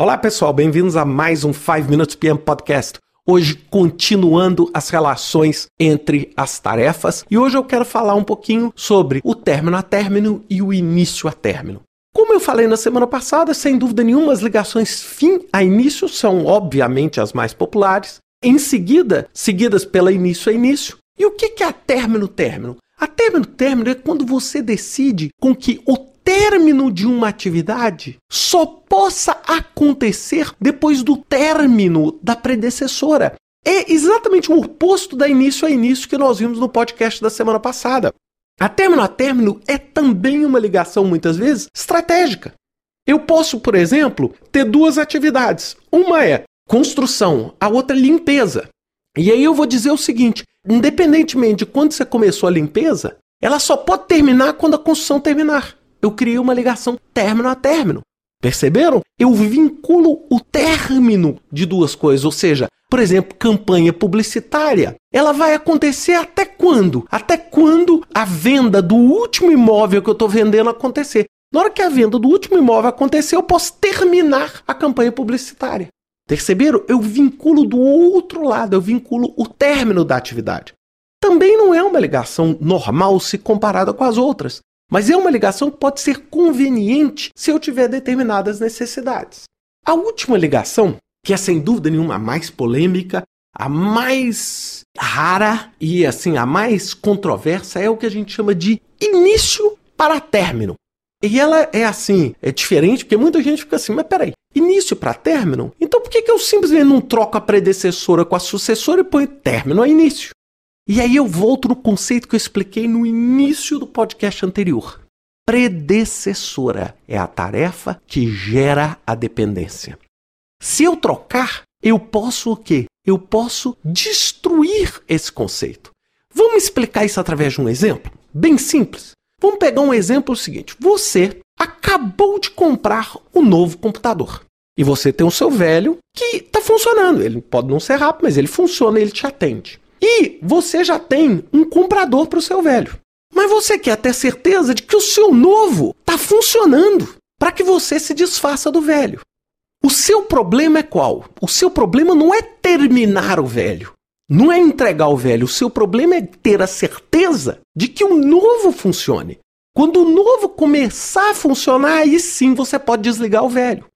Olá pessoal, bem-vindos a mais um 5 Minutes PM Podcast. Hoje, continuando as relações entre as tarefas, e hoje eu quero falar um pouquinho sobre o término a término e o início a término. Como eu falei na semana passada, sem dúvida nenhuma, as ligações fim a início são obviamente as mais populares. Em seguida, seguidas pela início a início. E o que é a término término? A término término é quando você decide com que o término de uma atividade só possa acontecer depois do término da predecessora. É exatamente o oposto da início a início que nós vimos no podcast da semana passada. A término a término é também uma ligação, muitas vezes, estratégica. Eu posso, por exemplo, ter duas atividades. Uma é construção, a outra é limpeza. E aí eu vou dizer o seguinte: independentemente de quando você começou a limpeza, ela só pode terminar quando a construção terminar eu criei uma ligação término a término. Perceberam? Eu vinculo o término de duas coisas, ou seja, por exemplo, campanha publicitária. Ela vai acontecer até quando? Até quando a venda do último imóvel que eu estou vendendo acontecer. Na hora que a venda do último imóvel acontecer, eu posso terminar a campanha publicitária. Perceberam? Eu vinculo do outro lado, eu vinculo o término da atividade. Também não é uma ligação normal se comparada com as outras. Mas é uma ligação que pode ser conveniente se eu tiver determinadas necessidades. A última ligação, que é sem dúvida nenhuma a mais polêmica, a mais rara e assim a mais controversa é o que a gente chama de início para término. E ela é assim, é diferente, porque muita gente fica assim, mas peraí, início para término? Então por que, que eu simplesmente não troco a predecessora com a sucessora e ponho término a início? E aí eu volto no conceito que eu expliquei no início do podcast anterior. Predecessora é a tarefa que gera a dependência. Se eu trocar, eu posso o quê? Eu posso destruir esse conceito. Vamos explicar isso através de um exemplo? Bem simples. Vamos pegar um exemplo seguinte. Você acabou de comprar um novo computador. E você tem o seu velho que está funcionando. Ele pode não ser rápido, mas ele funciona, ele te atende. E você já tem um comprador para o seu velho. Mas você quer ter certeza de que o seu novo está funcionando para que você se desfaça do velho. O seu problema é qual? O seu problema não é terminar o velho. Não é entregar o velho. O seu problema é ter a certeza de que o novo funcione. Quando o novo começar a funcionar, aí sim você pode desligar o velho.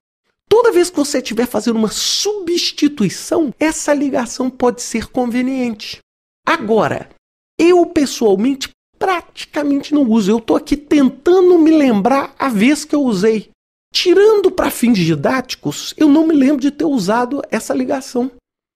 Toda vez que você estiver fazendo uma substituição, essa ligação pode ser conveniente. Agora, eu pessoalmente praticamente não uso. Eu estou aqui tentando me lembrar a vez que eu usei. Tirando para fins didáticos, eu não me lembro de ter usado essa ligação.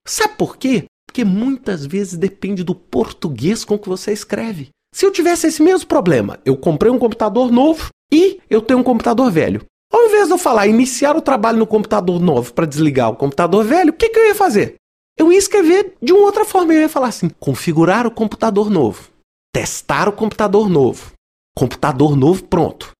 Sabe por quê? Porque muitas vezes depende do português com que você escreve. Se eu tivesse esse mesmo problema, eu comprei um computador novo e eu tenho um computador velho. Ao invés de eu falar iniciar o trabalho no computador novo para desligar o computador velho, o que, que eu ia fazer? Eu ia escrever de uma outra forma. Eu ia falar assim: configurar o computador novo, testar o computador novo, computador novo pronto.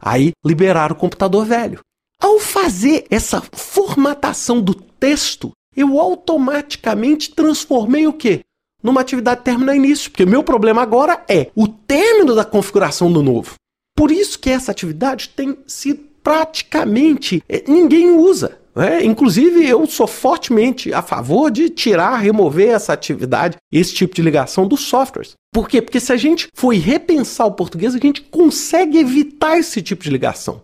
Aí liberar o computador velho. Ao fazer essa formatação do texto, eu automaticamente transformei o quê? Numa atividade termina início, porque o meu problema agora é o término da configuração do novo. Por isso que essa atividade tem sido praticamente eh, ninguém usa. É, inclusive, eu sou fortemente a favor de tirar, remover essa atividade, esse tipo de ligação dos softwares. Por quê? Porque se a gente for repensar o português, a gente consegue evitar esse tipo de ligação.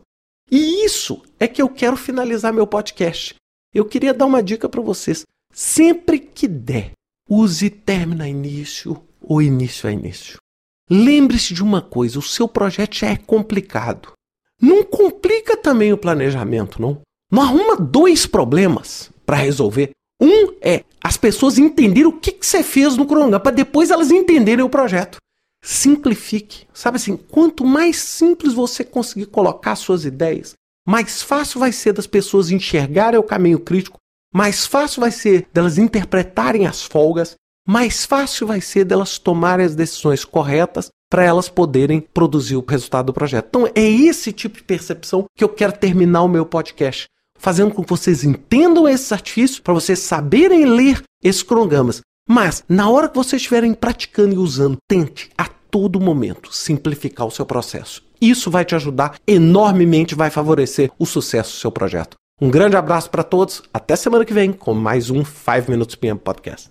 E isso é que eu quero finalizar meu podcast. Eu queria dar uma dica para vocês. Sempre que der, use término a início ou início a início. Lembre-se de uma coisa: o seu projeto já é complicado. Não complica também o planejamento, não. Não arruma dois problemas para resolver. Um é as pessoas entenderem o que, que você fez no cronograma, para depois elas entenderem o projeto. Simplifique. Sabe assim, quanto mais simples você conseguir colocar suas ideias, mais fácil vai ser das pessoas enxergarem o caminho crítico, mais fácil vai ser delas interpretarem as folgas, mais fácil vai ser delas tomarem as decisões corretas para elas poderem produzir o resultado do projeto. Então, é esse tipo de percepção que eu quero terminar o meu podcast, fazendo com que vocês entendam esses artifícios, para vocês saberem ler esses cronogramas. Mas, na hora que vocês estiverem praticando e usando, tente a todo momento simplificar o seu processo. Isso vai te ajudar enormemente, vai favorecer o sucesso do seu projeto. Um grande abraço para todos, até semana que vem com mais um 5 Minutes PM Podcast.